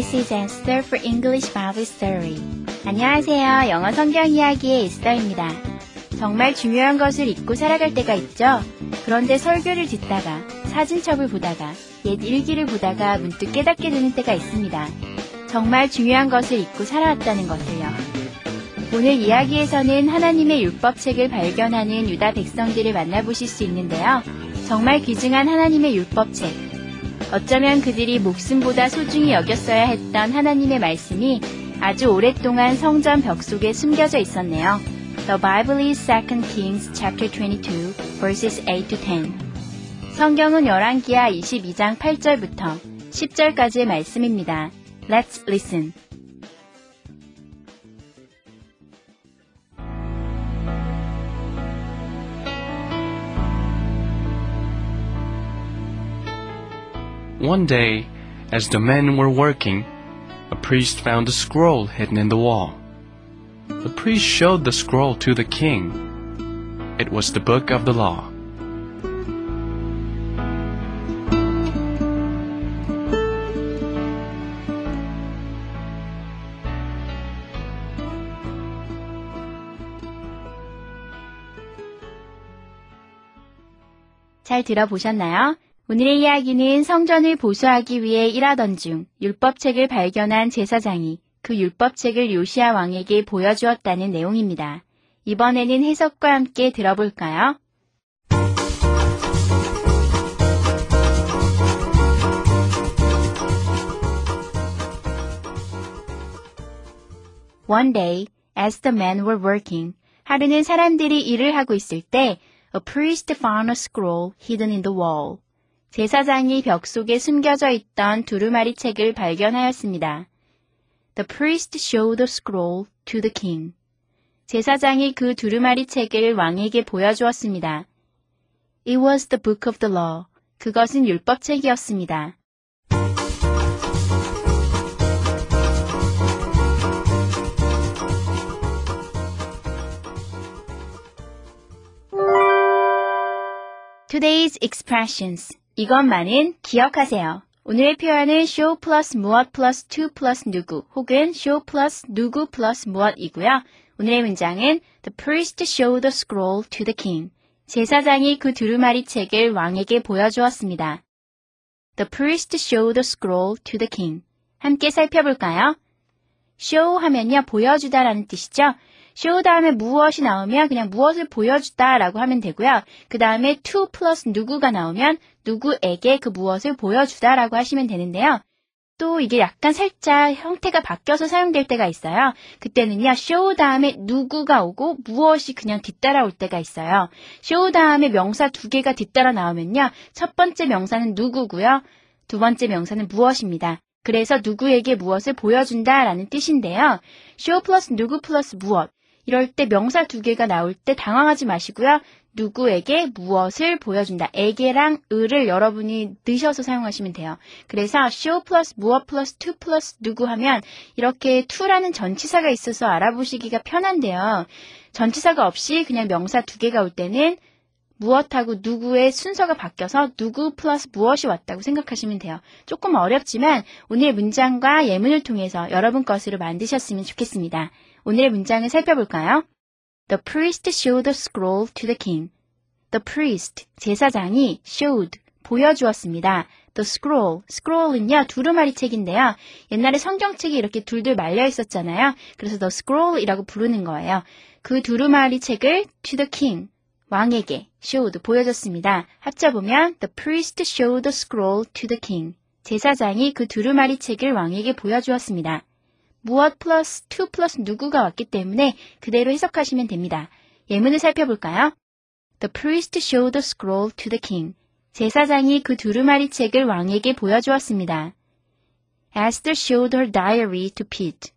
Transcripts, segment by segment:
Is Esther for English Bible Story. 안녕하세요. 영어 성경 이야기의 에스더입니다. 정말 중요한 것을 잊고 살아갈 때가 있죠. 그런데 설교를 듣다가 사진첩을 보다가 옛 일기를 보다가 문득 깨닫게 되는 때가 있습니다. 정말 중요한 것을 잊고 살아왔다는 것을요. 오늘 이야기에서는 하나님의 율법책을 발견하는 유다 백성들을 만나보실 수 있는데요. 정말 귀중한 하나님의 율법책. 어쩌면 그들이 목숨보다 소중히 여겼어야 했던 하나님의 말씀이 아주 오랫동안 성전 벽 속에 숨겨져 있었네요. The Bible is 2 Kings chapter 22 verses 8 to 10. 성경은 열왕기하 22장 8절부터 10절까지의 말씀입니다. Let's listen. One day, as the men were working, a priest found a scroll hidden in the wall. The priest showed the scroll to the king. It was the book of the law. 잘 들어보셨나요? 오늘의 이야기는 성전을 보수하기 위해 일하던 중 율법책을 발견한 제사장이 그 율법책을 요시아 왕에게 보여주었다는 내용입니다. 이번에는 해석과 함께 들어볼까요? One day, as the men were working, 하루는 사람들이 일을 하고 있을 때 A priest found a scroll hidden in the wall. 제사장이 벽 속에 숨겨져 있던 두루마리 책을 발견하였습니다. The priest showed the scroll to the king. 제사장이 그 두루마리 책을 왕에게 보여주었습니다. It was the book of the law. 그것은 율법책이었습니다. Today's expressions. 이것만은 기억하세요. 오늘의 표현은 show 플러스 무엇 플러스 to 플러스 누구 혹은 show 플러스 누구 플러스 무엇이고요. 오늘의 문장은 The priest showed the scroll to the king. 제사장이 그 두루마리 책을 왕에게 보여주었습니다. The priest showed the scroll to the king. 함께 살펴볼까요? show 하면요, 보여주다라는 뜻이죠. Show 다음에 무엇이 나오면 그냥 무엇을 보여주다 라고 하면 되고요. 그 다음에 to 플러스 누구가 나오면 누구에게 그 무엇을 보여주다 라고 하시면 되는데요. 또 이게 약간 살짝 형태가 바뀌어서 사용될 때가 있어요. 그때는요, show 다음에 누구가 오고 무엇이 그냥 뒤따라올 때가 있어요. show 다음에 명사 두 개가 뒤따라 나오면요, 첫 번째 명사는 누구고요. 두 번째 명사는 무엇입니다. 그래서 누구에게 무엇을 보여준다 라는 뜻인데요. show 플러스 누구 플러스 무엇. 이럴 때 명사 두 개가 나올 때 당황하지 마시고요. 누구에게 무엇을 보여준다. 에게랑 을을 여러분이 넣으셔서 사용하시면 돼요. 그래서 show 플러스 무엇 플러스 to 플러스 누구 하면 이렇게 to라는 전치사가 있어서 알아보시기가 편한데요. 전치사가 없이 그냥 명사 두 개가 올 때는 무엇하고 누구의 순서가 바뀌어서 누구 플러스 무엇이 왔다고 생각하시면 돼요. 조금 어렵지만 오늘 문장과 예문을 통해서 여러분 것으로 만드셨으면 좋겠습니다. 오늘의 문장을 살펴볼까요? The priest showed the scroll to the king. The priest, 제사장이 showed, 보여주었습니다. The scroll, scroll은요, 두루마리 책인데요. 옛날에 성경책이 이렇게 둘둘 말려 있었잖아요. 그래서 the scroll이라고 부르는 거예요. 그 두루마리 책을 to the king, 왕에게 showed, 보여줬습니다. 합쳐보면 the priest showed the scroll to the king. 제사장이 그 두루마리 책을 왕에게 보여주었습니다. 무엇 플러스 to 플러스 누구가 왔기 때문에 그대로 해석하시면 됩니다. 예문을 살펴볼까요? The priest showed the scroll to the king. 제사장이 그 두루마리 책을 왕에게 보여주었습니다. Esther showed her diary to Pete.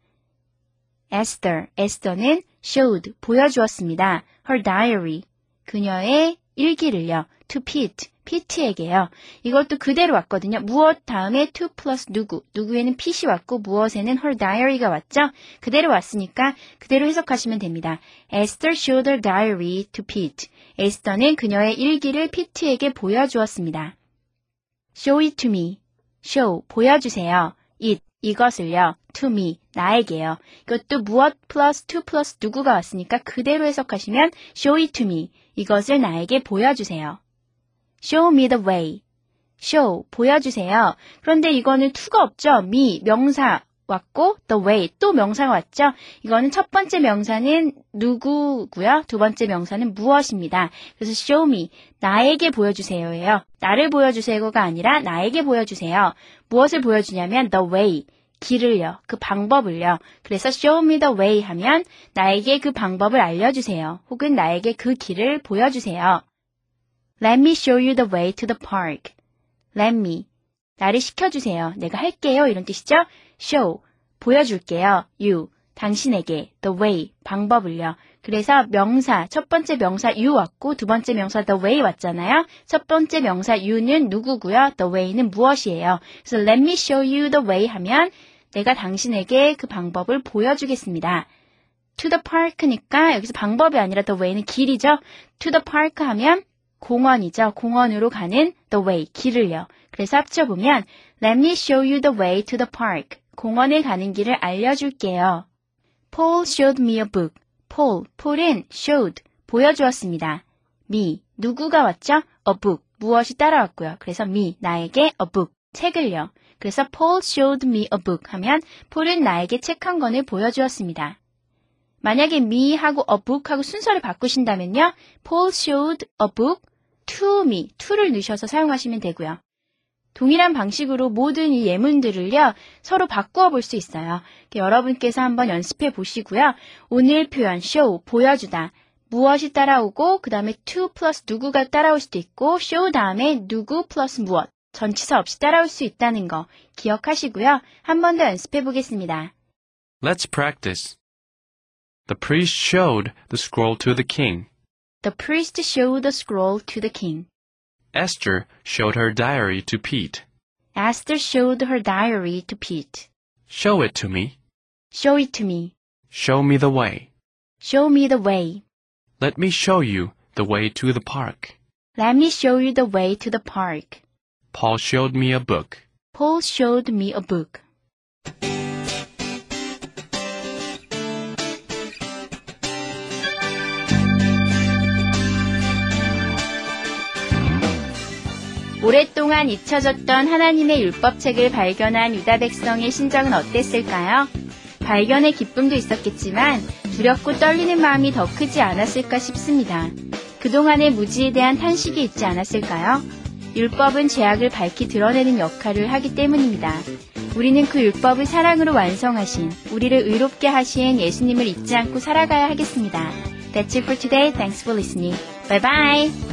Esther, 에스더는 showed, 보여주었습니다. her diary, 그녀의 일기를요. to Pete, Pete에게요. 이것도 그대로 왔거든요. 무엇 다음에 to plus 누구, 누구에는 Pete이 왔고 무엇에는 her diary가 왔죠. 그대로 왔으니까 그대로 해석하시면 됩니다. Esther showed her diary to Pete. 에스더는 그녀의 일기를 피트에게 보여주었습니다. Show it to me. Show, 보여주세요. it, 이것을요. to me, 나에게요. 이것도 무엇 플러스 to 플러스 누구가 왔으니까 그대로 해석하시면 show it to me. 이것을 나에게 보여주세요. show me the way. show, 보여주세요. 그런데 이거는 to가 없죠. me, 명사 왔고 the way, 또 명사가 왔죠. 이거는 첫 번째 명사는 누구고요. 두 번째 명사는 무엇입니다. 그래서 show me, 나에게 보여주세요예요. 나를 보여주세요가 아니라 나에게 보여주세요. 무엇을 보여주냐면 the way, 길을요. 그 방법을요. 그래서 show me the way 하면 나에게 그 방법을 알려주세요. 혹은 나에게 그 길을 보여주세요. Let me show you the way to the park. Let me. 나를 시켜주세요. 내가 할게요. 이런 뜻이죠. show. 보여줄게요. you. 당신에게 the way. 방법을요. 그래서 명사, 첫 번째 명사 you 왔고 두 번째 명사 the way 왔잖아요. 첫 번째 명사 you는 누구고요. the way는 무엇이에요. 그래서 let me show you the way 하면 내가 당신에게 그 방법을 보여주겠습니다. to the park니까 여기서 방법이 아니라 the way는 길이죠. to the park 하면 공원이죠. 공원으로 가는 the way, 길을요. 그래서 합쳐보면 let me show you the way to the park. 공원에 가는 길을 알려줄게요. Paul showed me a book. Paul, Paul은 showed, 보여주었습니다. me, 누구가 왔죠? a book, 무엇이 따라왔고요. 그래서 me, 나에게 a book, 책을요. 그래서 Paul showed me a book 하면 폴은 나에게 책 한 권을 보여주었습니다. 만약에 me 하고 a book 하고 순서를 바꾸신다면요. Paul showed a book to me, to를 넣으셔서 사용하시면 되고요. 동일한 방식으로 모든 이 예문들을요, 서로 바꾸어 볼 수 있어요. 여러분께서 한번 연습해 보시고요. 오늘 표현 show, 보여주다. 무엇이 따라오고, 그 다음에 to 플러스 누구가 따라올 수도 있고, show 다음에 누구 플러스 무엇. 전치사 없이 따라올 수 있다는 거 기억하시고요. 한 번 더 연습해 보겠습니다. Let's practice. The priest showed the scroll to the king. The priest showed the scroll to the king. Esther showed her diary to Pete. Esther showed her diary to Pete. Show it to me. Show it to me. Show me the way. Show me the way. Let me show you the way to the park. Let me show you the way to the park. Paul showed me a book. Paul showed me a book. 오랫동안 잊혀졌던 하나님의 율법책을 발견한 유다 백성의 심정은 어땠을까요? 발견의 기쁨도 있었겠지만 두렵고 떨리는 마음이 더 크지 않았을까 싶습니다. 그동안의 무지에 대한 탄식이 있지 않았을까요? 율법은 죄악을 밝히 드러내는 역할을 하기 때문입니다. 우리는 그 율법을 사랑으로 완성하신, 우리를 의롭게 하신 예수님을 잊지 않고 살아가야 하겠습니다. That's it for today. Thanks for listening. Bye bye.